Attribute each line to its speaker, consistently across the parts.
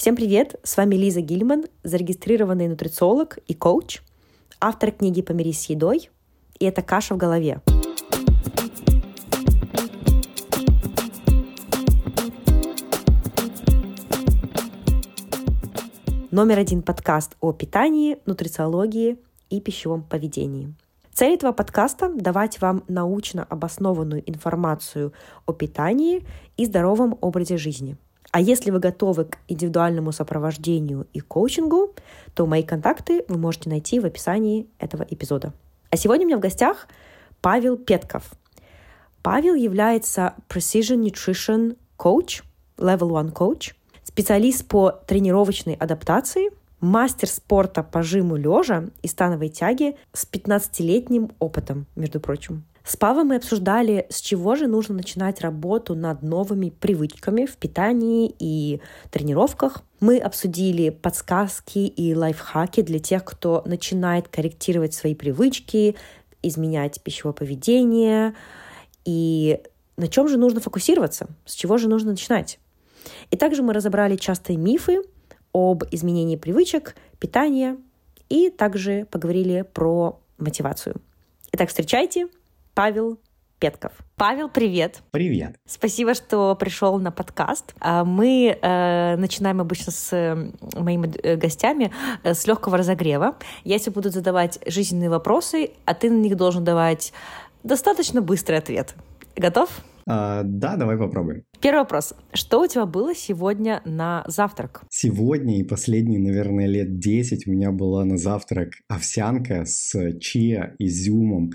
Speaker 1: Всем привет! С вами Лиза Гильман, зарегистрированный нутрициолог и коуч, автор книги «Помирись с едой», и это «Каша в голове». Номер один подкаст о питании, нутрициологии и пищевом поведении. Цель этого подкаста – давать вам научно обоснованную информацию о питании и здоровом образе жизни – а если вы готовы к индивидуальному сопровождению и коучингу, то мои контакты вы можете найти в описании этого эпизода. А сегодня у меня в гостях Павел Петков. Павел является Precision Nutrition Coach, Level One Coach, специалист по тренировочной адаптации, мастер спорта по жиму лежа и становой тяге с 15-летним опытом, между прочим. С Павом мы обсуждали, с чего же нужно начинать работу над новыми привычками в питании и тренировках. Мы обсудили подсказки и лайфхаки для тех, кто начинает корректировать свои привычки, изменять пищевое поведение и на чем же нужно фокусироваться, с чего же нужно начинать. И также мы разобрали частые мифы об изменении привычек, питания и также поговорили про мотивацию. Итак, встречайте, Павел Петков. Павел, привет.
Speaker 2: Привет.
Speaker 1: Спасибо, что пришел на подкаст. А, мы э, начинаем обычно с э, моими э, гостями с легкого разогрева. Я тебе буду задавать жизненные вопросы, а ты на них должен давать достаточно быстрый ответ. Готов?
Speaker 2: А, да, давай попробуем.
Speaker 1: Первый вопрос. Что у тебя было сегодня на завтрак?
Speaker 2: Сегодня и последние, наверное, лет 10 у меня была на завтрак овсянка с чиа, изюмом,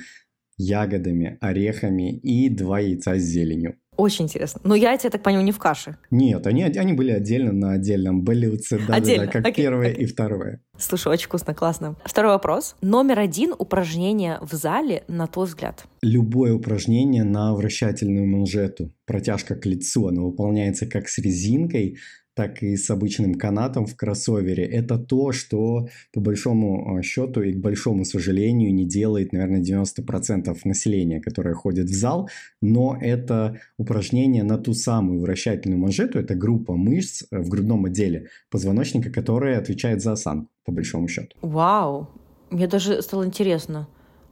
Speaker 2: ягодами, орехами и два яйца с зеленью.
Speaker 1: Очень интересно. Но яйца, я так понимаю, не в каше?
Speaker 2: Нет, они, они были отдельно на отдельном блюдце, да, отдельно. да, как окей, первое окей. и второе.
Speaker 1: Слушай, очень вкусно, классно. Второй вопрос. Номер один упражнение в зале, на твой взгляд?
Speaker 2: Любое упражнение на вращательную манжету. Протяжка к лицу, оно выполняется как с резинкой, так и с обычным канатом в кроссовере, это то, что по большому а, счету и к большому сожалению не делает, наверное, 90% населения, которое ходит в зал, но это упражнение на ту самую вращательную манжету, это группа мышц э, в грудном отделе позвоночника, которая отвечает за осанку, по большому счету.
Speaker 1: Вау, мне даже стало интересно.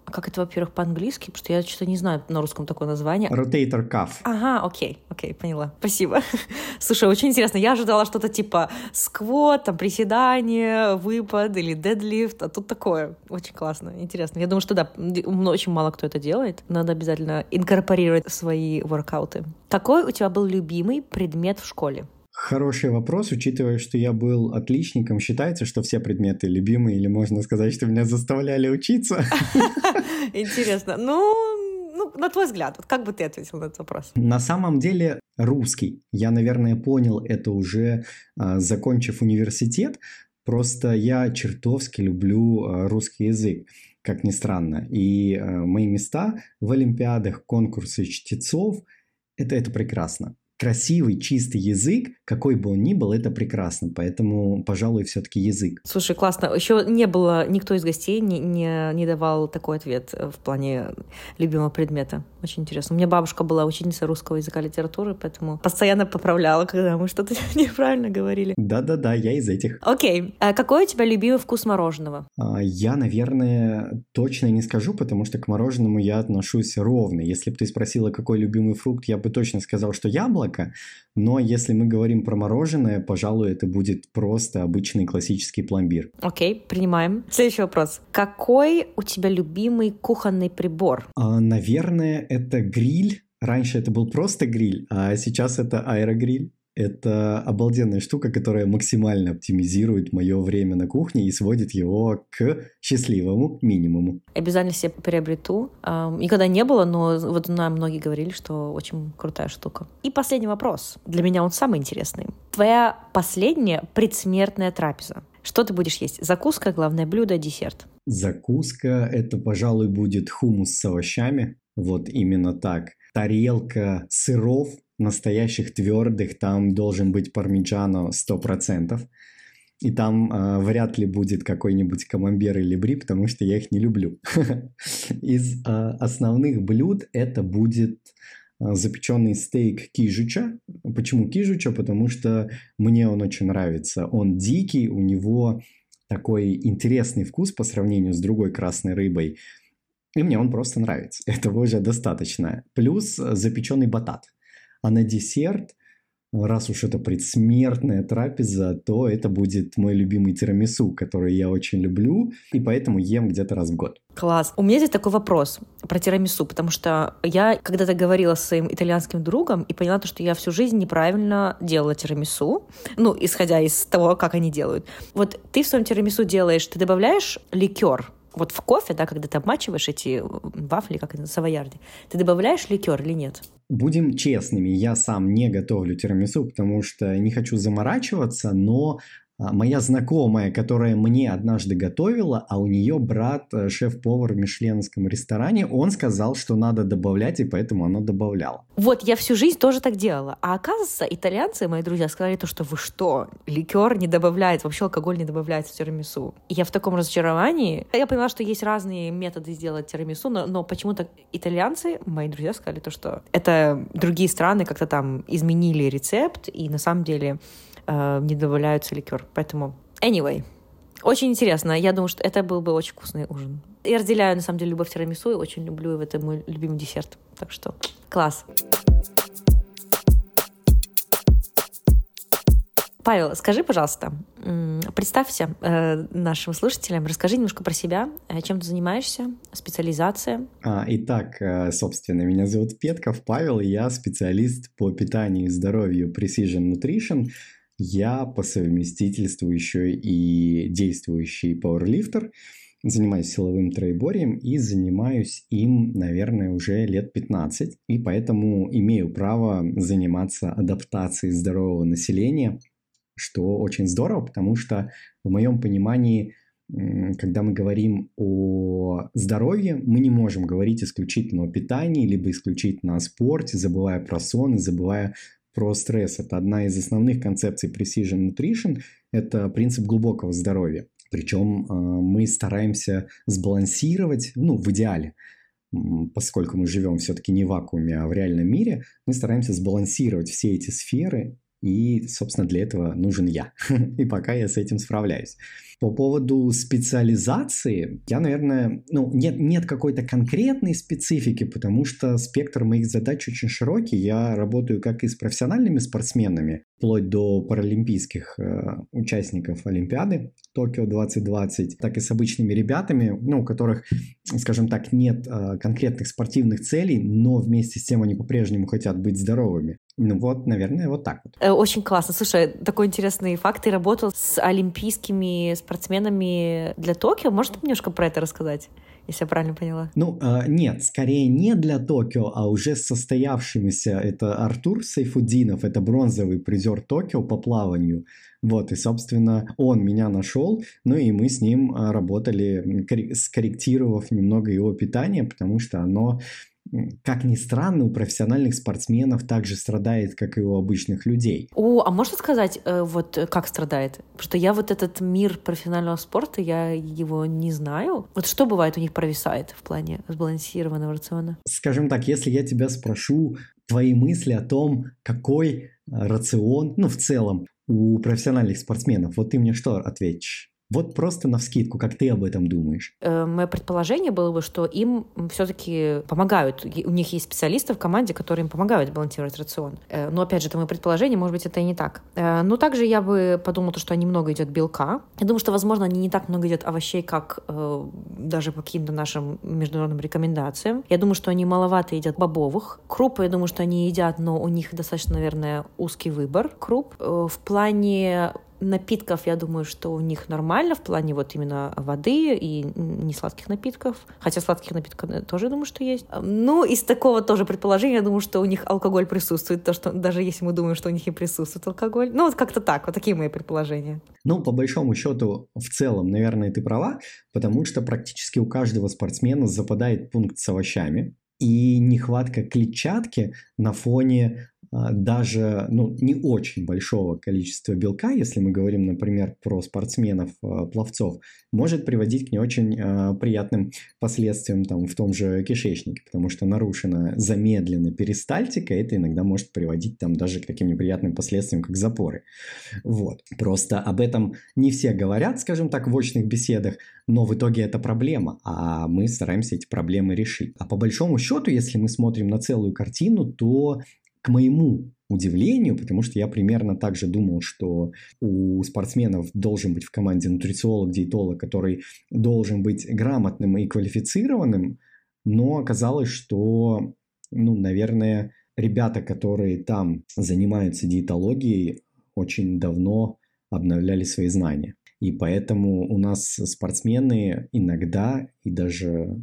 Speaker 1: А как это, во-первых, по-английски? Потому что я что-то не знаю на русском такое название.
Speaker 2: Rotator cuff.
Speaker 1: Ага, окей, окей, поняла. Спасибо. Слушай, очень интересно. Я ожидала что-то типа сквот, там, приседание, выпад или дедлифт, а тут такое. Очень классно, интересно. Я думаю, что да, очень мало кто это делает. Надо обязательно инкорпорировать свои воркауты. Какой у тебя был любимый предмет в школе?
Speaker 2: Хороший вопрос, учитывая, что я был отличником. Считается, что все предметы любимые, или можно сказать, что меня заставляли учиться?
Speaker 1: Интересно. Ну, ну, на твой взгляд, вот как бы ты ответил на этот вопрос?
Speaker 2: На самом деле русский. Я, наверное, понял это уже а, закончив университет. Просто я чертовски люблю а, русский язык как ни странно. И а, мои места в олимпиадах, конкурсы чтецов это, это прекрасно красивый, чистый язык, какой бы он ни был, это прекрасно. Поэтому, пожалуй, все-таки язык.
Speaker 1: Слушай, классно. Еще не было, никто из гостей не, не, не давал такой ответ в плане любимого предмета. Очень интересно. У меня бабушка была ученица русского языка и литературы, поэтому постоянно поправляла, когда мы что-то неправильно говорили.
Speaker 2: Да-да-да, я из этих.
Speaker 1: Окей. А какой у тебя любимый вкус мороженого?
Speaker 2: А, я, наверное, точно не скажу, потому что к мороженому я отношусь ровно. Если бы ты спросила, какой любимый фрукт, я бы точно сказал, что яблоко, яблоко. Но если мы говорим про мороженое, пожалуй, это будет просто обычный классический пломбир.
Speaker 1: Окей, okay, принимаем. Следующий вопрос. Какой у тебя любимый кухонный прибор?
Speaker 2: А, наверное, это гриль. Раньше это был просто гриль, а сейчас это аэрогриль. Это обалденная штука, которая максимально оптимизирует мое время на кухне и сводит его к счастливому минимуму.
Speaker 1: Обязательно себе приобрету. Никогда не было, но вот нам многие говорили, что очень крутая штука. И последний вопрос. Для меня он самый интересный. Твоя последняя предсмертная трапеза. Что ты будешь есть? Закуска, главное блюдо, десерт?
Speaker 2: Закуска – это, пожалуй, будет хумус с овощами. Вот именно так. Тарелка сыров настоящих твердых там должен быть пармиджано 100%. И там э, вряд ли будет какой-нибудь камамбер или бри, потому что я их не люблю. Из э, основных блюд это будет запеченный стейк кижуча. Почему кижуча? Потому что мне он очень нравится. Он дикий, у него такой интересный вкус по сравнению с другой красной рыбой. И мне он просто нравится. Этого уже достаточно. Плюс запеченный батат. А на десерт – раз уж это предсмертная трапеза, то это будет мой любимый тирамису, который я очень люблю, и поэтому ем где-то раз в год.
Speaker 1: Класс. У меня здесь такой вопрос про тирамису, потому что я когда-то говорила с своим итальянским другом и поняла то, что я всю жизнь неправильно делала тирамису, ну, исходя из того, как они делают. Вот ты в своем тирамису делаешь, ты добавляешь ликер, вот в кофе, да, когда ты обмачиваешь эти вафли, как это, савоярди, ты добавляешь ликер или нет?
Speaker 2: Будем честными, я сам не готовлю тирамису, потому что не хочу заморачиваться, но моя знакомая, которая мне однажды готовила, а у нее брат э, шеф-повар в мишленском ресторане, он сказал, что надо добавлять, и поэтому она добавляла.
Speaker 1: Вот, я всю жизнь тоже так делала. А оказывается, итальянцы, мои друзья, сказали то, что вы что, ликер не добавляет, вообще алкоголь не добавляется в тирамису. И я в таком разочаровании. Я поняла, что есть разные методы сделать тирамису, но, но почему-то итальянцы, мои друзья, сказали то, что это другие страны как-то там изменили рецепт, и на самом деле э, не добавляются ликер. Поэтому, anyway, очень интересно. Я думаю, что это был бы очень вкусный ужин. Я разделяю, на самом деле, любовь к тирамису и очень люблю. Это мой любимый десерт. Так что класс. Павел, скажи, пожалуйста, представься э, нашим слушателям, расскажи немножко про себя, э, чем ты занимаешься, специализация.
Speaker 2: А, итак, э, собственно, меня зовут Петков Павел, я специалист по питанию и здоровью Precision Nutrition. Я по совместительству еще и действующий пауэрлифтер, занимаюсь силовым троеборием и занимаюсь им, наверное, уже лет 15, и поэтому имею право заниматься адаптацией здорового населения, что очень здорово, потому что в моем понимании когда мы говорим о здоровье, мы не можем говорить исключительно о питании, либо исключительно о спорте, забывая про сон и забывая про стресс. Это одна из основных концепций Precision Nutrition. Это принцип глубокого здоровья. Причем э, мы стараемся сбалансировать, ну, в идеале, поскольку мы живем все-таки не в вакууме, а в реальном мире, мы стараемся сбалансировать все эти сферы и, собственно, для этого нужен я. И пока я с этим справляюсь. По поводу специализации, я, наверное, ну, нет, нет какой-то конкретной специфики, потому что спектр моих задач очень широкий. Я работаю как и с профессиональными спортсменами, вплоть до паралимпийских э, участников Олимпиады Токио 2020, так и с обычными ребятами, ну, у которых, скажем так, нет э, конкретных спортивных целей, но вместе с тем они по-прежнему хотят быть здоровыми. Ну вот, наверное, вот так вот.
Speaker 1: Э, очень классно. Слушай, такой интересный факт. Ты работал с олимпийскими спортсменами для Токио. Можешь немножко про это рассказать? если я правильно поняла.
Speaker 2: Ну, э, нет, скорее не для Токио, а уже с состоявшимися. Это Артур Сайфудинов, это бронзовый призер Токио по плаванию. Вот, и, собственно, он меня нашел, ну и мы с ним а, работали, скорректировав немного его питание, потому что оно как ни странно, у профессиональных спортсменов также страдает, как и у обычных людей.
Speaker 1: О, а можно сказать, э, вот э, как страдает? Потому что я вот этот мир профессионального спорта, я его не знаю. Вот что бывает у них провисает в плане сбалансированного рациона?
Speaker 2: Скажем так, если я тебя спрошу твои мысли о том, какой э, рацион, ну, в целом, у профессиональных спортсменов, вот ты мне что ответишь? Вот просто на вскидку, как ты об этом думаешь?
Speaker 1: Э, мое предположение было бы, что им все-таки помогают. У них есть специалисты в команде, которые им помогают балансировать рацион. Э, но опять же, это мое предположение, может быть, это и не так. Э, но также я бы подумала, что немного идет белка. Я думаю, что, возможно, они не так много едят овощей, как даже по каким-то нашим международным рекомендациям. Я думаю, что они маловато едят бобовых. Крупы, я думаю, что они едят, но у них достаточно, наверное, узкий выбор круп. В плане напитков, я думаю, что у них нормально в плане вот именно воды и не сладких напитков. Хотя сладких напитков тоже, думаю, что есть. Ну, из такого тоже предположения, я думаю, что у них алкоголь присутствует. То, что даже если мы думаем, что у них и присутствует алкоголь. Ну, вот как-то так. Вот такие мои предположения.
Speaker 2: Ну, по большому счету, в целом, наверное, ты права, потому что практически у каждого спортсмена западает пункт с овощами. И нехватка клетчатки на фоне даже ну, не очень большого количества белка, если мы говорим, например, про спортсменов-пловцов, может приводить к не очень э, приятным последствиям там, в том же кишечнике, потому что нарушена замедленно перистальтика, это иногда может приводить там, даже к таким неприятным последствиям, как запоры. Вот. Просто об этом не все говорят, скажем так, в очных беседах, но в итоге это проблема, а мы стараемся эти проблемы решить. А по большому счету, если мы смотрим на целую картину, то к моему удивлению, потому что я примерно так же думал, что у спортсменов должен быть в команде нутрициолог, диетолог, который должен быть грамотным и квалифицированным, но оказалось, что, ну, наверное, ребята, которые там занимаются диетологией, очень давно обновляли свои знания. И поэтому у нас спортсмены иногда и даже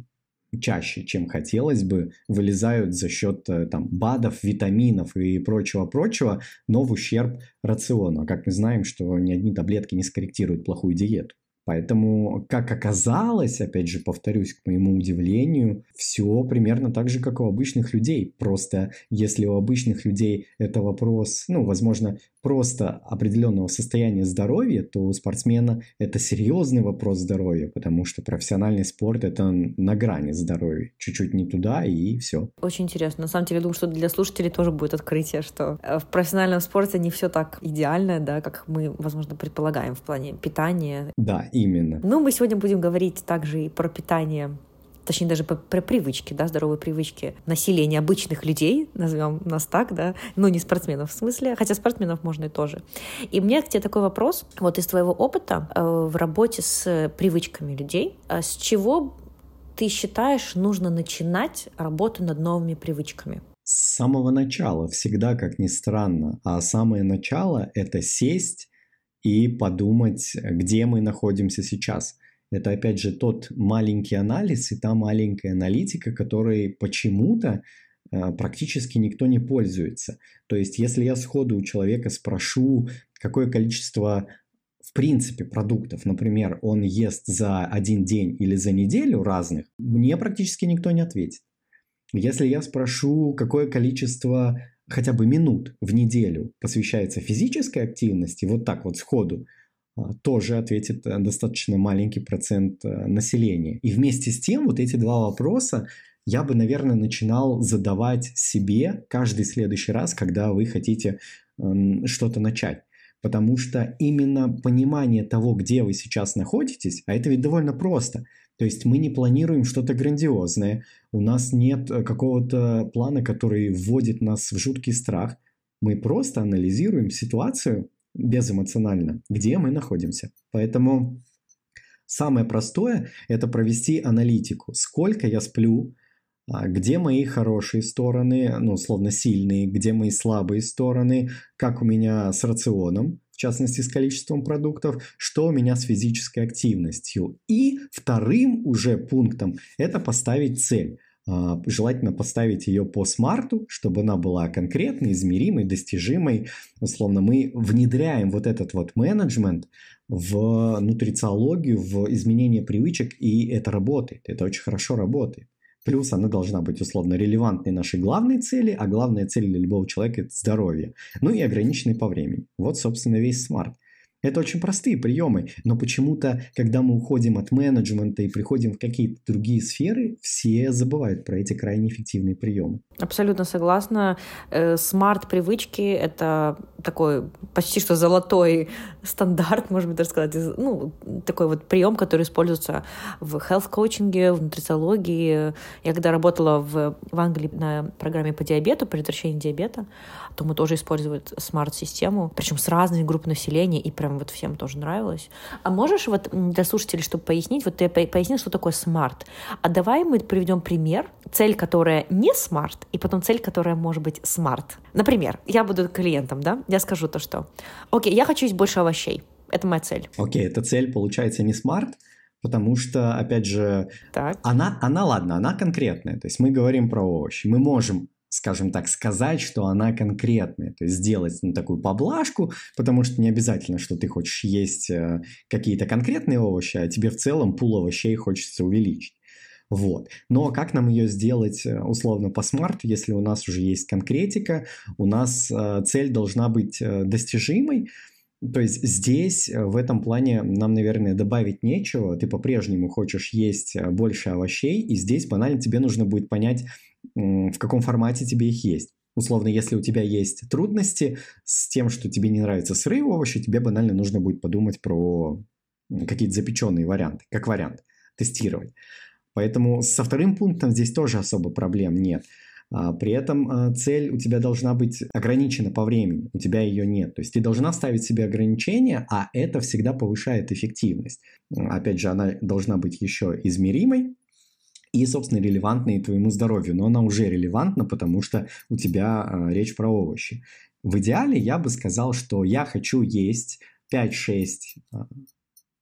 Speaker 2: чаще, чем хотелось бы, вылезают за счет э, там, БАДов, витаминов и прочего-прочего, но в ущерб рациону. А как мы знаем, что ни одни таблетки не скорректируют плохую диету. Поэтому, как оказалось, опять же, повторюсь, к моему удивлению, все примерно так же, как у обычных людей. Просто если у обычных людей это вопрос, ну, возможно, просто определенного состояния здоровья, то у спортсмена это серьезный вопрос здоровья, потому что профессиональный спорт это на грани здоровья. Чуть-чуть не туда и все.
Speaker 1: Очень интересно. На самом деле, думаю, что для слушателей тоже будет открытие, что э, в профессиональном спорте не все так идеально, да, как мы, возможно, предполагаем в плане питания.
Speaker 2: Да, именно.
Speaker 1: Ну, мы сегодня будем говорить также и про питание точнее даже про, привычки, да, здоровые привычки населения обычных людей, назовем нас так, да, ну не спортсменов в смысле, хотя спортсменов можно и тоже. И мне к тебе такой вопрос, вот из твоего опыта э, в работе с привычками людей, а с чего ты считаешь нужно начинать работу над новыми привычками?
Speaker 2: С самого начала, всегда, как ни странно. А самое начало – это сесть и подумать, где мы находимся сейчас. Это, опять же, тот маленький анализ и та маленькая аналитика, которой почему-то э, практически никто не пользуется. То есть, если я сходу у человека спрошу, какое количество в принципе продуктов, например, он ест за один день или за неделю разных, мне практически никто не ответит. Если я спрошу, какое количество хотя бы минут в неделю посвящается физической активности, вот так вот сходу, а, тоже ответит э, достаточно маленький процент э, населения. И вместе с тем вот эти два вопроса я бы, наверное, начинал задавать себе каждый следующий раз, когда вы хотите что-то начать. Потому что именно понимание того, где вы сейчас находитесь, а это ведь довольно просто. То есть мы не планируем что-то грандиозное, у нас нет э, какого-то плана, который вводит нас в жуткий страх. Мы просто анализируем ситуацию безэмоционально, где мы находимся. Поэтому самое простое – это провести аналитику. Сколько я сплю, а, где мои хорошие стороны, ну, условно сильные, где мои слабые стороны, как у меня с рационом, частности, с количеством продуктов, что у меня с физической активностью. И вторым уже пунктом – это поставить цель. А, желательно поставить ее по смарту, чтобы она была конкретной, измеримой, достижимой. Условно, мы внедряем вот этот вот менеджмент в нутрициологию, в изменение привычек, и это работает. Это очень хорошо работает. Плюс она должна быть условно релевантной нашей главной цели, а главная цель для любого человека – это здоровье. Ну и ограниченной по времени. Вот, собственно, весь SMART. Это очень простые приемы, но почему-то, когда мы уходим от менеджмента и приходим в какие-то другие сферы, все забывают про эти крайне эффективные приемы.
Speaker 1: Абсолютно согласна. Э, смарт-привычки — это такой почти что золотой стандарт, можно даже сказать, ну, такой вот прием, который используется в health-коучинге, в нутрициологии. Я когда работала в, в Англии на программе по диабету, предотвращению диабета, то мы тоже использовали SMART-систему, причем с разными группами населения, и прям вот всем тоже нравилось. А можешь вот для слушателей, чтобы пояснить, вот ты пояснил, что такое SMART. А давай мы приведем пример, цель, которая не SMART, и потом цель, которая может быть SMART. Например, я буду клиентом, да, я скажу то, что, окей, я хочу есть больше овощей, это моя цель.
Speaker 2: Окей, эта цель получается не SMART, потому что, опять же, так. Она, она, ладно, она конкретная. То есть мы говорим про овощи. Мы можем скажем так, сказать, что она конкретная, то есть сделать ну, такую поблажку, потому что не обязательно, что ты хочешь есть э, какие-то конкретные овощи, а тебе в целом пул овощей хочется увеличить. Вот. Но как нам ее сделать э, условно по смарту, если у нас уже есть конкретика, у нас э, цель должна быть достижимой, то есть здесь в этом плане нам, наверное, добавить нечего. Ты по-прежнему хочешь есть больше овощей, и здесь банально тебе нужно будет понять, в каком формате тебе их есть. Условно, если у тебя есть трудности с тем, что тебе не нравятся сырые овощи, тебе банально нужно будет подумать про какие-то запеченные варианты, как вариант, тестировать. Поэтому со вторым пунктом здесь тоже особо проблем нет. А, при этом а, цель у тебя должна быть ограничена по времени, у тебя ее нет. То есть ты должна ставить себе ограничения, а это всегда повышает эффективность. Опять же, она должна быть еще измеримой, и, собственно, релевантной твоему здоровью. Но она уже релевантна, потому что у тебя а, речь про овощи. В идеале я бы сказал, что я хочу есть 5-6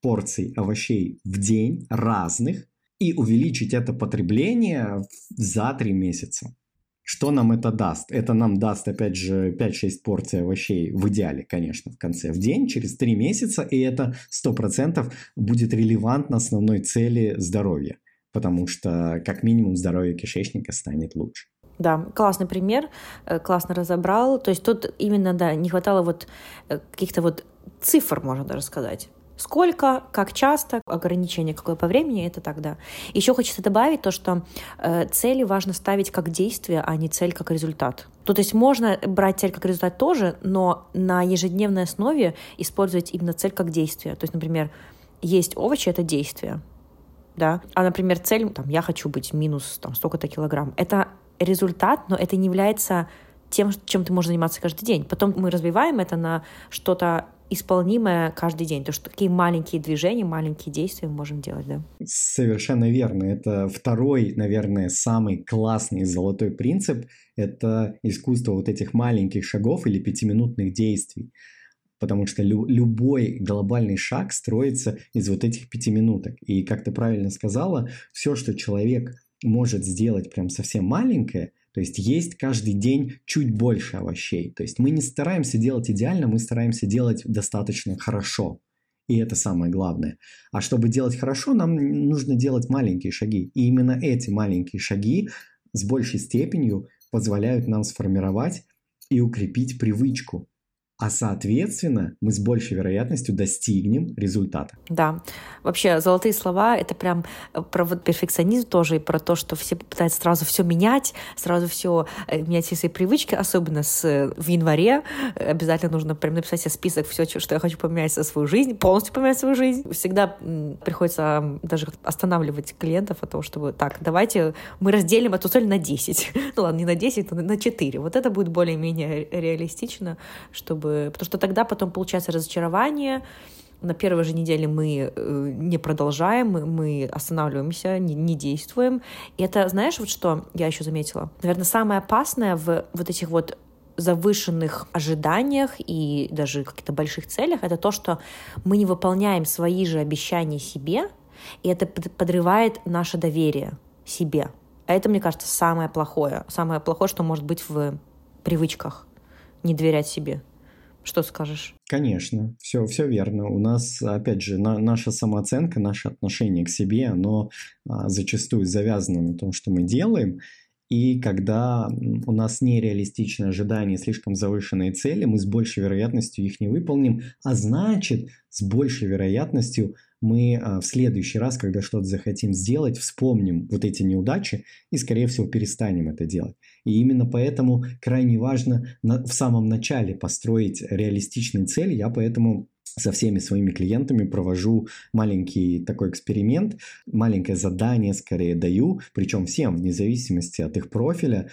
Speaker 2: порций овощей в день разных, и увеличить это потребление за 3 месяца. Что нам это даст? Это нам даст, опять же, 5-6 порций овощей в идеале, конечно, в конце в день, через 3 месяца, и это 100% будет релевантно основной цели здоровья, потому что как минимум здоровье кишечника станет лучше.
Speaker 1: Да, классный пример, э, классно разобрал. То есть тут именно, да, не хватало вот э, каких-то вот цифр, можно даже сказать. Сколько, как часто, ограничение какое по времени, это тогда. Еще хочется добавить то, что э, цели важно ставить как действие, а не цель как результат. То, то есть можно брать цель как результат тоже, но на ежедневной основе использовать именно цель как действие. То есть, например, есть овощи — это действие, да, а, например, цель, там, я хочу быть минус там, столько-то килограмм. Это результат, но это не является тем, чем ты можешь заниматься каждый день. Потом мы развиваем это на что-то исполнимое каждый день. То, что такие маленькие движения, маленькие действия мы можем делать, да?
Speaker 2: Совершенно верно. Это второй, наверное, самый классный золотой принцип. Это искусство вот этих маленьких шагов или пятиминутных действий. Потому что лю- любой глобальный шаг строится из вот этих пяти минуток. И, как ты правильно сказала, все, что человек может сделать прям совсем маленькое, то есть есть каждый день чуть больше овощей. То есть мы не стараемся делать идеально, мы стараемся делать достаточно хорошо. И это самое главное. А чтобы делать хорошо, нам нужно делать маленькие шаги. И именно эти маленькие шаги с большей степенью позволяют нам сформировать и укрепить привычку а соответственно мы с большей вероятностью достигнем результата.
Speaker 1: Да, вообще золотые слова — это прям э, про вот перфекционизм тоже и про то, что все пытаются сразу все менять, сразу все э, менять все свои привычки, особенно с, э, в январе. Обязательно нужно прям написать себе список все, что я хочу поменять за свою жизнь, полностью поменять свою жизнь. Всегда приходится даже останавливать клиентов от того, чтобы так, давайте мы разделим эту цель на 10. ну ладно, не на 10, но на 4. Вот это будет более-менее реалистично, чтобы чтобы... Потому что тогда потом получается разочарование, на первой же неделе мы э, не продолжаем, мы останавливаемся, не действуем. И это, знаешь, вот что я еще заметила? Наверное, самое опасное в вот этих вот завышенных ожиданиях и даже каких-то больших целях, это то, что мы не выполняем свои же обещания себе, и это подрывает наше доверие себе. А это, мне кажется, самое плохое. Самое плохое, что может быть в привычках. Не доверять себе. Что скажешь?
Speaker 2: Конечно, все, все верно. У нас, опять же, на, наша самооценка, наше отношение к себе, оно а, зачастую завязано на том, что мы делаем. И когда у нас нереалистичные ожидания, слишком завышенные цели, мы с большей вероятностью их не выполним, а значит, с большей вероятностью мы а, в следующий раз, когда что-то захотим сделать, вспомним вот эти неудачи и, скорее всего, перестанем это делать. И именно поэтому крайне важно в самом начале построить реалистичные цели. Я поэтому со всеми своими клиентами провожу маленький такой эксперимент, маленькое задание скорее даю, причем всем, вне зависимости от их профиля,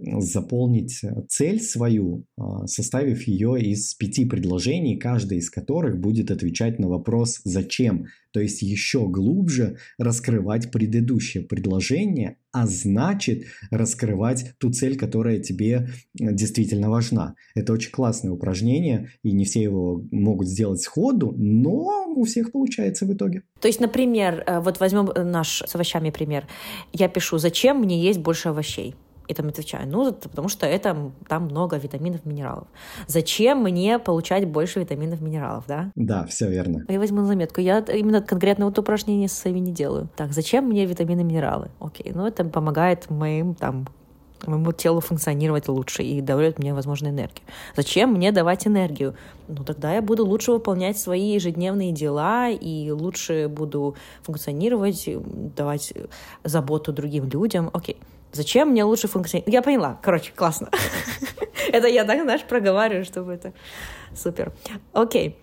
Speaker 2: заполнить цель свою, а, составив ее из пяти предложений, каждое из которых будет отвечать на вопрос «зачем?», то есть еще глубже раскрывать предыдущее предложение, а значит раскрывать ту цель, которая тебе действительно важна. Это очень классное упражнение, и не все его могут сделать сходу, но у всех получается в итоге.
Speaker 1: То есть, например, э, вот возьмем наш с овощами пример. Я пишу «Зачем мне есть больше овощей?» И там отвечаю, ну, потому что это там много витаминов, минералов. Зачем мне получать больше витаминов, минералов, да?
Speaker 2: Да, все верно.
Speaker 1: Я возьму на заметку. Я именно конкретно вот упражнение с своими не делаю. Так, зачем мне витамины, минералы? Окей, ну это помогает моим там моему телу функционировать лучше и дает мне, возможно, энергию. Зачем мне давать энергию? Ну, тогда я буду лучше выполнять свои ежедневные дела и лучше буду функционировать, давать заботу другим людям. Окей. Зачем мне лучше функционировать? Я поняла. Короче, классно. Это я так, знаешь, проговариваю, чтобы это супер. Окей.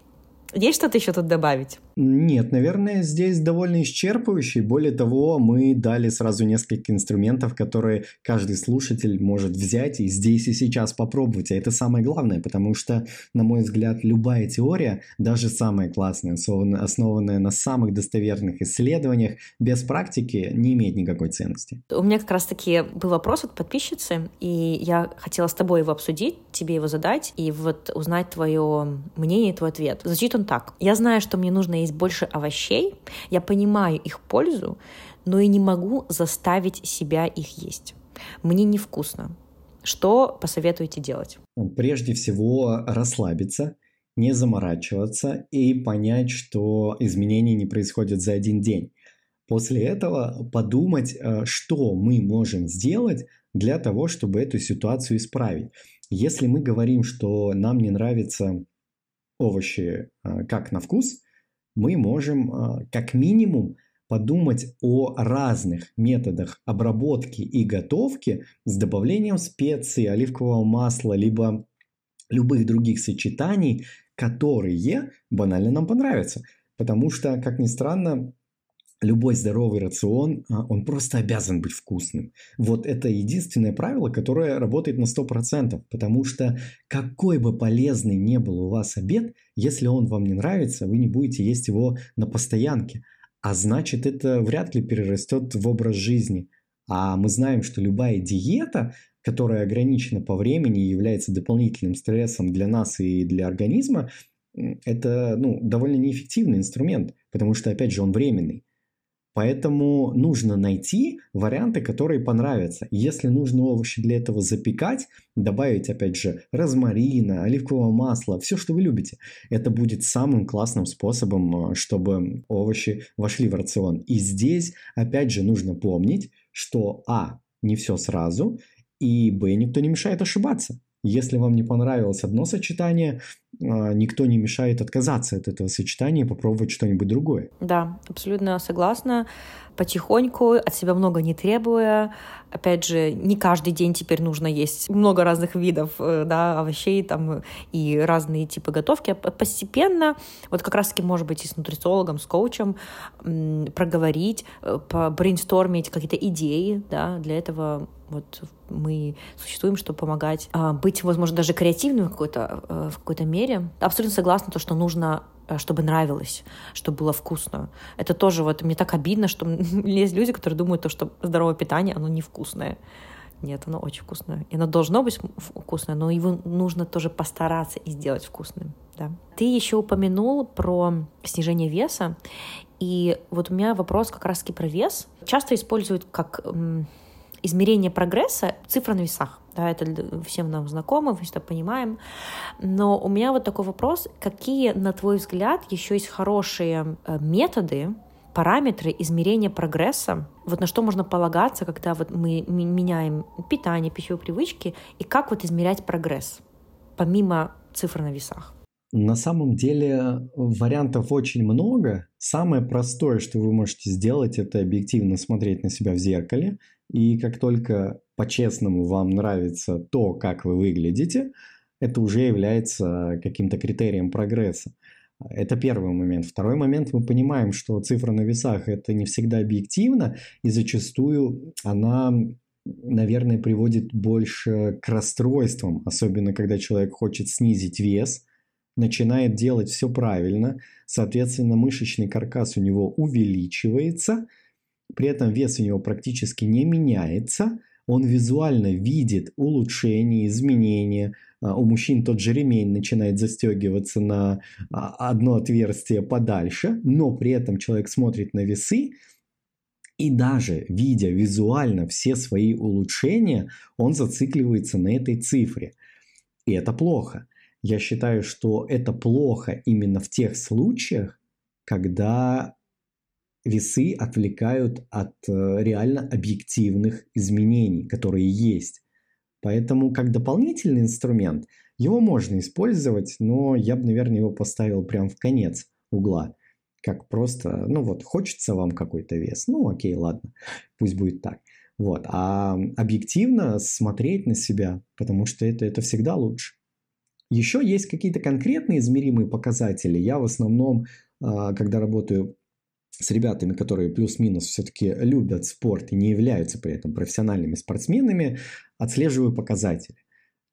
Speaker 1: Есть что-то еще тут добавить?
Speaker 2: Нет, наверное, здесь довольно исчерпывающий. Более того, мы дали сразу несколько инструментов, которые каждый слушатель может взять и здесь и сейчас попробовать. А это самое главное, потому что, на мой взгляд, любая теория, даже самая классная, основанная на самых достоверных исследованиях, без практики не имеет никакой ценности.
Speaker 1: У меня как раз-таки был вопрос от подписчицы, и я хотела с тобой его обсудить, тебе его задать, и вот узнать твое мнение, твой ответ. Звучит он так. Я знаю, что мне нужно есть больше овощей, я понимаю их пользу, но и не могу заставить себя их есть. Мне невкусно. Что посоветуете делать?
Speaker 2: Прежде всего расслабиться, не заморачиваться и понять, что изменения не происходят за один день. После этого подумать, э, что мы можем сделать для того, чтобы эту ситуацию исправить. Если мы говорим, что нам не нравятся овощи э, как на вкус, мы можем а, как минимум подумать о разных методах обработки и готовки с добавлением специй, оливкового масла, либо любых других сочетаний, которые банально нам понравятся. Потому что, как ни странно, любой здоровый рацион, а, он просто обязан быть вкусным. Вот это единственное правило, которое работает на 100%, потому что какой бы полезный не был у вас обед, если он вам не нравится, вы не будете есть его на постоянке. А значит, это вряд ли перерастет в образ жизни. А мы знаем, что любая диета, которая ограничена по времени и является дополнительным стрессом для нас и для организма, это ну, довольно неэффективный инструмент, потому что, опять же, он временный. Поэтому нужно найти варианты, которые понравятся. Если нужно овощи для этого запекать, добавить, опять же, розмарина, оливкового масла, все, что вы любите. Это будет самым классным способом, э, чтобы овощи вошли в рацион. И здесь, опять же, нужно помнить, что А, не все сразу, и Б, никто не мешает ошибаться. Если вам не понравилось одно сочетание, никто не мешает отказаться от этого сочетания и попробовать что-нибудь другое.
Speaker 1: Да, абсолютно согласна. Потихоньку, от себя много не требуя. Опять же, не каждый день теперь нужно есть много разных видов э, да, овощей там, и разные типы готовки. А постепенно, вот как раз-таки, может быть, и с нутрициологом, с коучем проговорить, э, брейнстормить какие-то идеи. Да, для этого вот мы существуем, чтобы помогать а, быть, возможно, даже креативным в какой-то, э, в какой-то мере. Абсолютно согласна, то, что нужно э, чтобы нравилось, чтобы было вкусно. Это тоже вот мне так обидно, что есть люди, которые думают, то, что здоровое питание, оно невкусное. Нет, оно очень вкусное. И оно должно быть вкусное, но его нужно тоже постараться и сделать вкусным. Да. Ты еще упомянул про снижение веса. И вот у меня вопрос как раз-таки про вес. Часто используют как измерение прогресса цифра на весах. Да, это всем нам знакомо, мы это понимаем. Но у меня вот такой вопрос. Какие, на твой взгляд, еще есть хорошие э, методы, параметры измерения прогресса, вот на что можно полагаться, когда вот мы меняем питание, пищевые привычки, и как вот измерять прогресс, помимо цифр на весах?
Speaker 2: На самом деле вариантов очень много. Самое простое, что вы можете сделать, это объективно смотреть на себя в зеркале. И как только по-честному вам нравится то, как вы выглядите, это уже является каким-то критерием прогресса. Это первый момент. Второй момент, мы понимаем, что цифра на весах это не всегда объективно, и зачастую она, наверное, приводит больше к расстройствам, особенно когда человек хочет снизить вес, начинает делать все правильно, соответственно, мышечный каркас у него увеличивается, при этом вес у него практически не меняется, он визуально видит улучшения, изменения. А, у мужчин тот же ремень начинает застегиваться на а, одно отверстие подальше, но при этом человек смотрит на весы И даже видя визуально все свои улучшения, он зацикливается на этой цифре. И это плохо. Я считаю, что это плохо именно в тех случаях, когда весы отвлекают от э, реально объективных изменений, которые есть. Поэтому как дополнительный инструмент его можно использовать, но я бы, наверное, его поставил прямо в конец угла. Как просто, ну вот, хочется вам какой-то вес. Ну, окей, ладно, пусть будет так. Вот. А объективно смотреть на себя, потому что это, это всегда лучше. Еще есть какие-то конкретные измеримые показатели. Я в основном, а, когда работаю с ребятами, которые плюс-минус все-таки любят спорт и не являются при этом профессиональными спортсменами, отслеживаю показатели.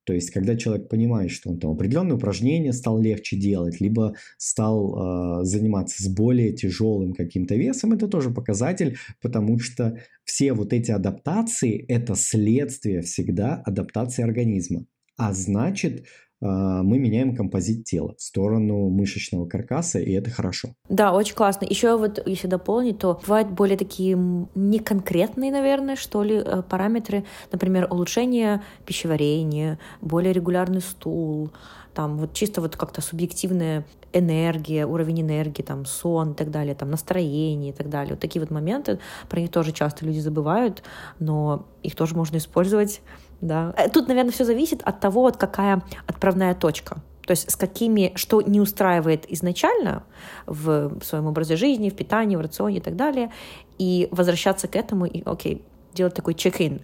Speaker 2: То есть, когда человек понимает, что он там определенные упражнения стал легче делать, либо стал э, заниматься с более тяжелым каким-то весом, это тоже показатель, потому что все вот эти адаптации – это следствие всегда адаптации организма. А значит, мы меняем композит тела в сторону мышечного каркаса, и это хорошо.
Speaker 1: Да, очень классно. Еще вот, если дополнить, то бывают более такие неконкретные, наверное, что ли, э, параметры, например, улучшение пищеварения, более регулярный стул, там вот чисто вот как-то субъективная энергия, уровень энергии, там сон и так далее, там настроение и так далее. Вот такие вот моменты, про них тоже часто люди забывают, но их тоже можно использовать да. Э, тут, наверное, все зависит от того, вот какая отправная точка. То есть с какими, что не устраивает изначально в своем образе жизни, в питании, в рационе и так далее, и возвращаться к этому и, окей, делать такой чек-ин.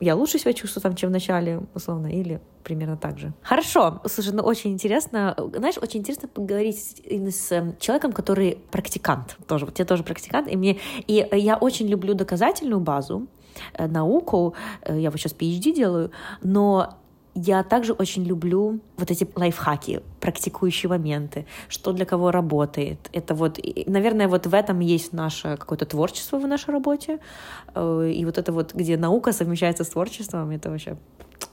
Speaker 1: Я лучше себя чувствую там, чем в начале, условно, или примерно так же. Хорошо. Слушай, ну очень интересно. Знаешь, очень интересно поговорить с эм, человеком, который практикант. Тоже. Вот я тоже практикант. И, мне, и я очень люблю доказательную базу. Э, науку, э, я вот сейчас PhD делаю, но я также очень люблю вот эти лайфхаки, практикующие моменты, что для кого работает. Это вот, наверное, вот в этом есть наше какое-то творчество в нашей работе. Э, и вот это вот, где наука совмещается с творчеством, это вообще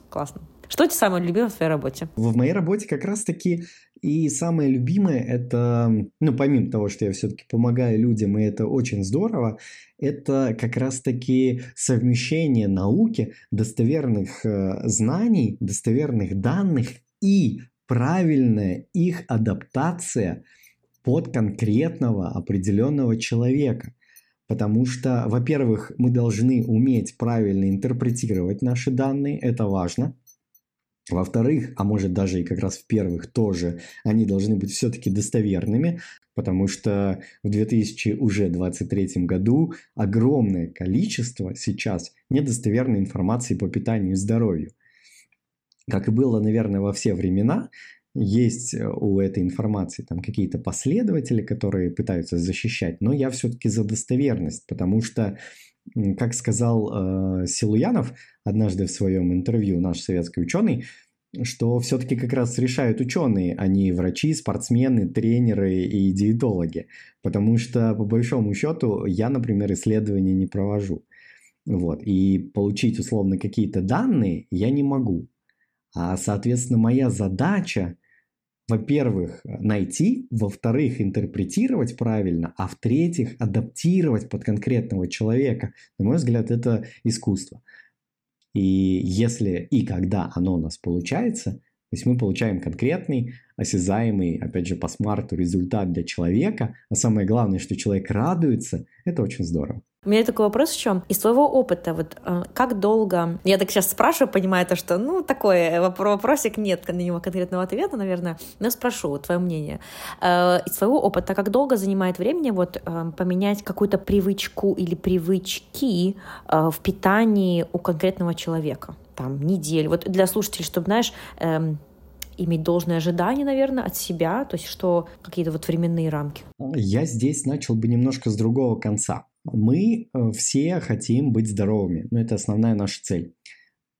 Speaker 1: классно. Что тебе самое любимое в твоей работе?
Speaker 2: В моей работе как раз-таки и самое любимое это, ну, помимо того, что я все-таки помогаю людям, и это очень здорово, это как раз-таки совмещение науки, достоверных э, знаний, достоверных данных и правильная их адаптация под конкретного определенного человека. Потому что, во-первых, мы должны уметь правильно интерпретировать наши данные, это важно. Во-вторых, а может даже и как раз в первых тоже, они должны быть все-таки достоверными, потому что в 2023 году огромное количество сейчас недостоверной информации по питанию и здоровью. Как и было, наверное, во все времена, есть у этой информации там какие-то последователи, которые пытаются защищать, но я все-таки за достоверность, потому что, как сказал э, Силуянов однажды в своем интервью, наш советский ученый, что все-таки как раз решают ученые, а не врачи, спортсмены, тренеры и диетологи. Потому что, по большому счету, я, например, исследования не провожу. Вот. И получить условно какие-то данные я не могу. А, соответственно, моя задача, во-первых, найти, во-вторых, интерпретировать правильно, а в-третьих, адаптировать под конкретного человека. На мой взгляд, это искусство. И если и когда оно у нас получается, то есть мы получаем конкретный, осязаемый, опять же, по смарту результат для человека, а самое главное, что человек радуется, это очень здорово.
Speaker 1: У меня такой вопрос еще. Из твоего опыта, вот э, как долго... Я так сейчас спрашиваю, понимаю, то, что, ну, такой э, вопросик, нет на него конкретного ответа, наверное, но спрошу твое мнение. Э, из своего опыта, как долго занимает времени вот поменять какую-то привычку или привычки в питании у конкретного человека? Там, недель. Вот для слушателей, чтобы, знаешь, эм, иметь должное ожидание, наверное, от себя, то есть что какие-то вот временные рамки?
Speaker 2: Я здесь начал бы немножко с другого конца. Мы э, все хотим быть здоровыми, но это основная наша цель.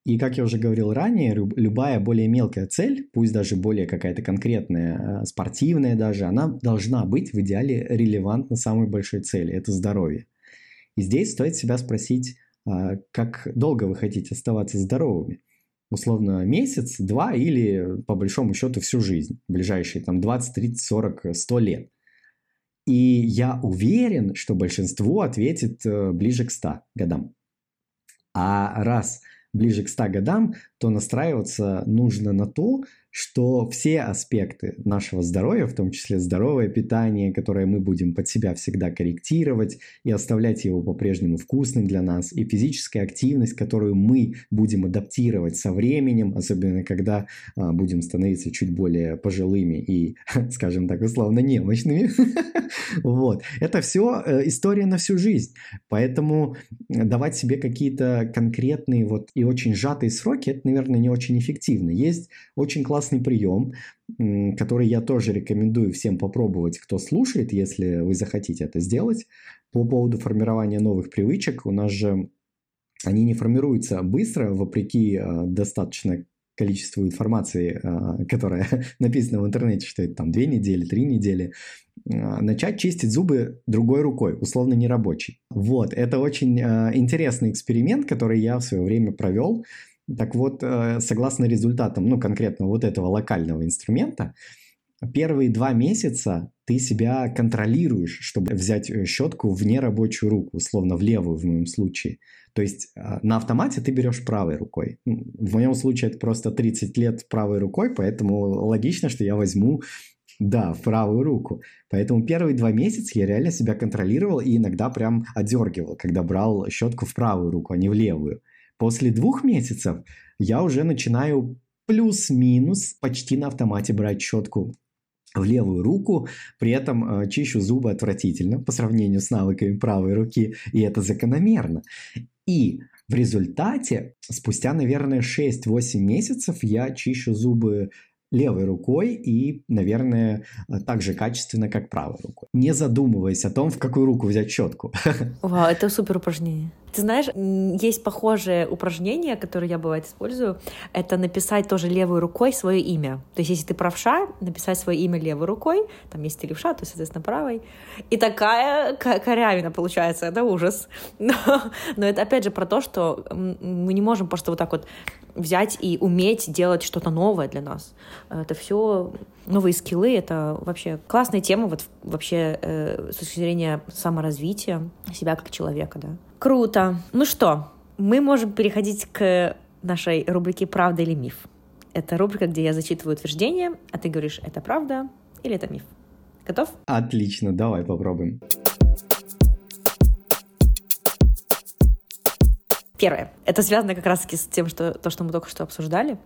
Speaker 2: И как я уже говорил ранее, любая более мелкая цель, пусть даже более какая-то конкретная, э, спортивная даже, она должна быть в идеале релевантна самой большой цели – это здоровье. И здесь стоит себя спросить, а, как долго вы хотите оставаться здоровыми. Условно месяц, два или по большому счету всю жизнь, ближайшие там 20, 30, 40, 100 лет – И я уверен, что большинство ответит э, ближе к 100 годам. А раз ближе к 100 годам, то настраиваться нужно на то, что все аспекты нашего здоровья, в том числе здоровое питание, которое мы будем под себя всегда корректировать и оставлять его по-прежнему вкусным для нас, и физическая активность, которую мы будем адаптировать со временем, особенно когда а, будем становиться чуть более пожилыми и, скажем так, условно немощными. Вот. Это все э, история на всю жизнь. Поэтому давать себе какие-то конкретные вот и очень сжатые сроки, это, наверное, не очень эффективно. Есть очень классные классный прием, который я тоже рекомендую всем попробовать, кто слушает, если вы захотите это сделать. По поводу формирования новых привычек, у нас же они не формируются быстро, вопреки э, достаточно количеству информации, э, которая написана в интернете, что это там две недели, три недели, э, начать чистить зубы другой рукой, условно нерабочей. Вот, это очень интересный эксперимент, который я в свое время провел. Так вот, э, согласно результатам, ну, конкретно вот этого локального инструмента, первые два месяца ты себя контролируешь, чтобы взять э, щетку в нерабочую руку, условно в левую в моем случае. То есть э, на автомате ты берешь правой рукой. Ну, в моем случае это просто 30 лет правой рукой, поэтому логично, что я возьму да, в правую руку. Поэтому первые два месяца я реально себя контролировал и иногда прям одергивал, когда брал щетку в правую руку, а не в левую. После двух месяцев я уже начинаю плюс-минус почти на автомате брать щетку в левую руку, при этом э, чищу зубы отвратительно по сравнению с навыками правой руки, и это закономерно. И в результате, спустя, наверное, 6-8 месяцев я чищу зубы левой рукой и, наверное, так же качественно, как правой рукой. Не задумываясь о том, в какую руку взять щетку.
Speaker 1: Вау, это супер упражнение. Ты знаешь, есть похожее упражнение, которое я бывает использую. Это написать тоже левой рукой свое имя. То есть, если ты правша, написать свое имя левой рукой, там есть левша, то, соответственно, правой. И такая корявина получается, это ужас. Но, но это опять же про то, что мы не можем просто вот так вот взять и уметь делать что-то новое для нас. Это все новые скиллы, это вообще классная тема вот вообще э, с точки зрения саморазвития себя как человека, да. Круто. Ну что, мы можем переходить к нашей рубрике «Правда или миф». Это рубрика, где я зачитываю утверждение, а ты говоришь, это правда или это миф. Готов?
Speaker 2: Отлично, давай попробуем.
Speaker 1: Первое. Это связано как раз-таки с тем, что, то, что мы только что обсуждали.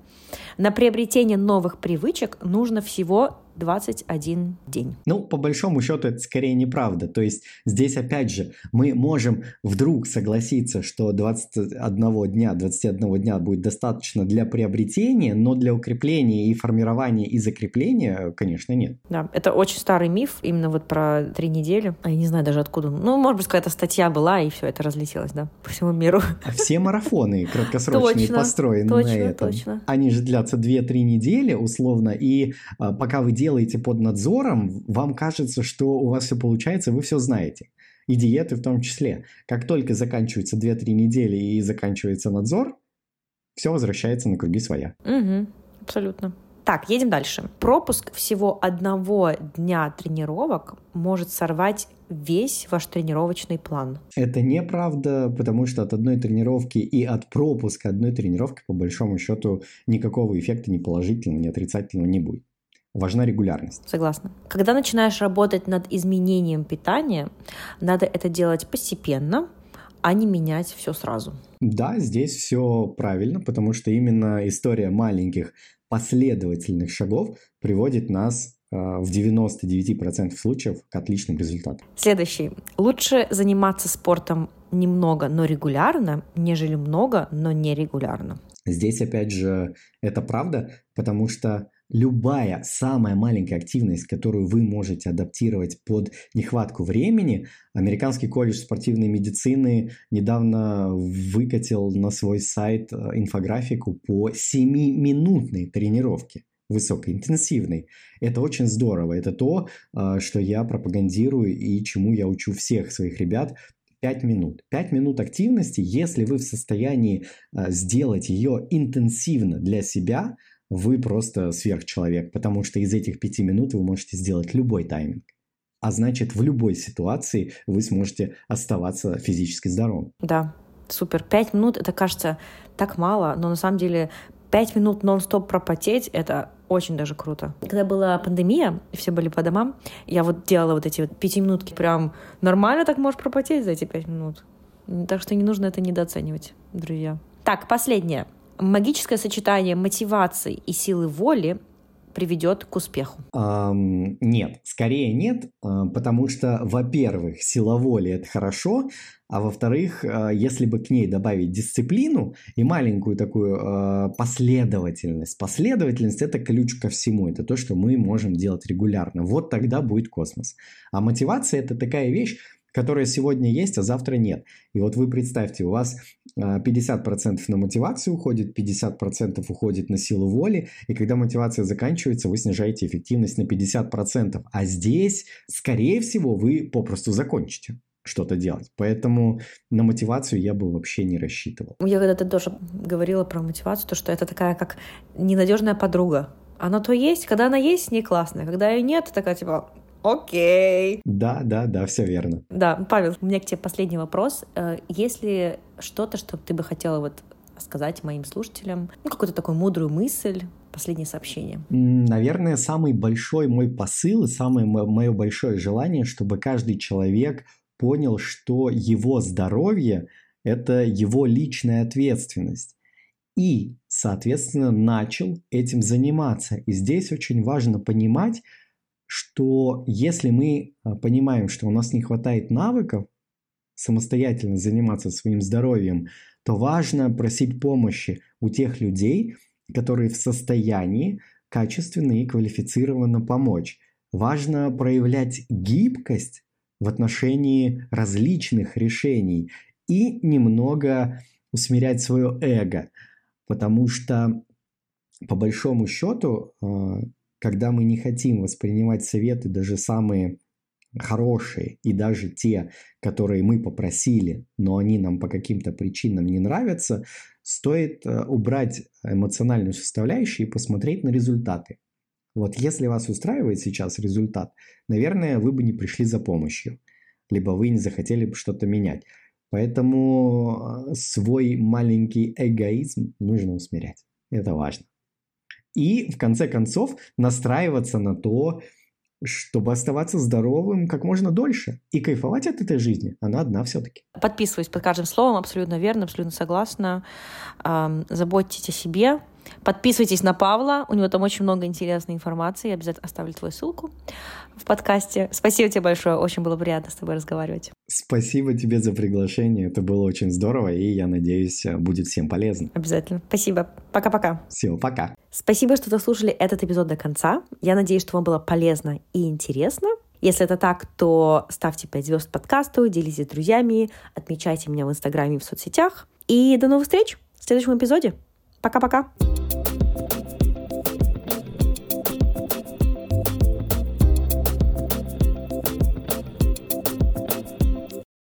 Speaker 1: На приобретение новых привычек нужно всего 21 день.
Speaker 2: Ну, по большому счету, это скорее неправда. То есть здесь, опять же, мы можем вдруг согласиться, что 21 дня, 21 дня будет достаточно для приобретения, но для укрепления и формирования и закрепления, конечно, нет.
Speaker 1: Да, это очень старый миф, именно вот про три недели. А я не знаю даже откуда. Ну, может быть, какая-то статья была, и все это разлетелось, да, по всему миру.
Speaker 2: А все марафоны краткосрочные построены на этом. Они же длятся 2-3 недели, условно, и а, пока вы делаете делаете под надзором, вам кажется, что у вас все получается, вы все знаете. И диеты в том числе. Как только заканчиваются 2-3 недели и заканчивается надзор, все возвращается на круги своя.
Speaker 1: Угу, абсолютно. Так, едем дальше. Пропуск всего одного дня тренировок может сорвать весь ваш тренировочный план.
Speaker 2: Это неправда, потому что от одной тренировки и от пропуска одной тренировки, по большому счету, никакого эффекта ни положительного, ни отрицательного не будет важна регулярность.
Speaker 1: Согласна. Когда начинаешь работать над изменением питания, надо это делать постепенно, а не менять все сразу.
Speaker 2: Да, здесь все правильно, потому что именно история маленьких последовательных шагов приводит нас э, в 99% случаев к отличным результатам.
Speaker 1: Следующий. Лучше заниматься спортом немного, но регулярно, нежели много, но нерегулярно.
Speaker 2: Здесь, опять же, это правда, потому что любая самая маленькая активность, которую вы можете адаптировать под нехватку времени, Американский колледж спортивной медицины недавно выкатил на свой сайт э, инфографику по 7-минутной тренировке высокоинтенсивной. Это очень здорово. Это то, э, что я пропагандирую и чему я учу всех своих ребят 5 минут. 5 минут активности, если вы в состоянии э, сделать ее интенсивно для себя, вы просто сверхчеловек, потому что из этих пяти минут вы можете сделать любой тайминг. а значит в любой ситуации вы сможете оставаться физически здоровым.
Speaker 1: Да, супер. Пять минут, это кажется так мало, но на самом деле пять минут нон-стоп пропотеть — это очень даже круто. Когда была пандемия, все были по домам, я вот делала вот эти вот пятиминутки. Прям нормально так можешь пропотеть за эти пять минут. Так что не нужно это недооценивать, друзья. Так, последнее. Магическое сочетание мотивации и силы воли приведет к успеху?
Speaker 2: Um, нет, скорее нет, а, потому что, во-первых, сила воли это хорошо, а во-вторых, а, если бы к ней добавить дисциплину и маленькую такую а, последовательность, последовательность это ключ ко всему, это то, что мы можем делать регулярно. Вот тогда будет космос. А мотивация это такая вещь, которая сегодня есть, а завтра нет. И вот вы представьте, у вас 50% а, на мотивацию уходит, 50% уходит на силу воли, и когда мотивация заканчивается, вы снижаете эффективность на 50%. А здесь, скорее всего, вы попросту закончите что-то делать. Поэтому на мотивацию я бы вообще не рассчитывал.
Speaker 1: Я когда-то тоже говорила про мотивацию, то что это такая как ненадежная подруга. Она то есть, когда она есть, не классная. Когда ее нет, такая типа, Окей.
Speaker 2: Да, да, да, все верно.
Speaker 1: Да, Павел, у меня к тебе последний вопрос. Э, есть ли что-то, что ты бы хотела вот сказать моим слушателям? Ну, какую-то такую мудрую мысль, последнее сообщение?
Speaker 2: Наверное, самый большой мой посыл и самое мое большое желание, чтобы каждый человек понял, что его здоровье – это его личная ответственность. И, соответственно, начал этим заниматься. И здесь очень важно понимать, что если мы а, понимаем, что у нас не хватает навыков самостоятельно заниматься своим здоровьем, то важно просить помощи у тех людей, которые в состоянии качественно и квалифицированно помочь. Важно проявлять гибкость в отношении различных решений и немного усмирять свое эго, потому что по большому счету а, когда мы не хотим воспринимать советы, даже самые хорошие, и даже те, которые мы попросили, но они нам по каким-то причинам не нравятся, стоит э, убрать эмоциональную составляющую и посмотреть на результаты. Вот если вас устраивает сейчас результат, наверное, вы бы не пришли за помощью, либо вы не захотели бы что-то менять. Поэтому э, свой маленький эгоизм нужно усмирять. Это важно и, в конце концов, настраиваться на то, чтобы оставаться здоровым как можно дольше и кайфовать от этой жизни. Она одна все-таки.
Speaker 1: Подписываюсь под каждым словом, абсолютно верно, абсолютно согласна. Заботьтесь о себе, Подписывайтесь на Павла, у него там очень много интересной информации. Я обязательно оставлю твою ссылку в подкасте. Спасибо тебе большое, очень было приятно с тобой разговаривать.
Speaker 2: Спасибо тебе за приглашение, это было очень здорово, и я надеюсь, будет всем полезно.
Speaker 1: Обязательно. Спасибо. Пока-пока.
Speaker 2: Все, пока.
Speaker 1: Спасибо, что дослушали этот эпизод до конца. Я надеюсь, что вам было полезно и интересно. Если это так, то ставьте 5 звезд подкасту, делитесь с друзьями, отмечайте меня в Инстаграме и в соцсетях. И до новых встреч в следующем эпизоде. Пока-пока.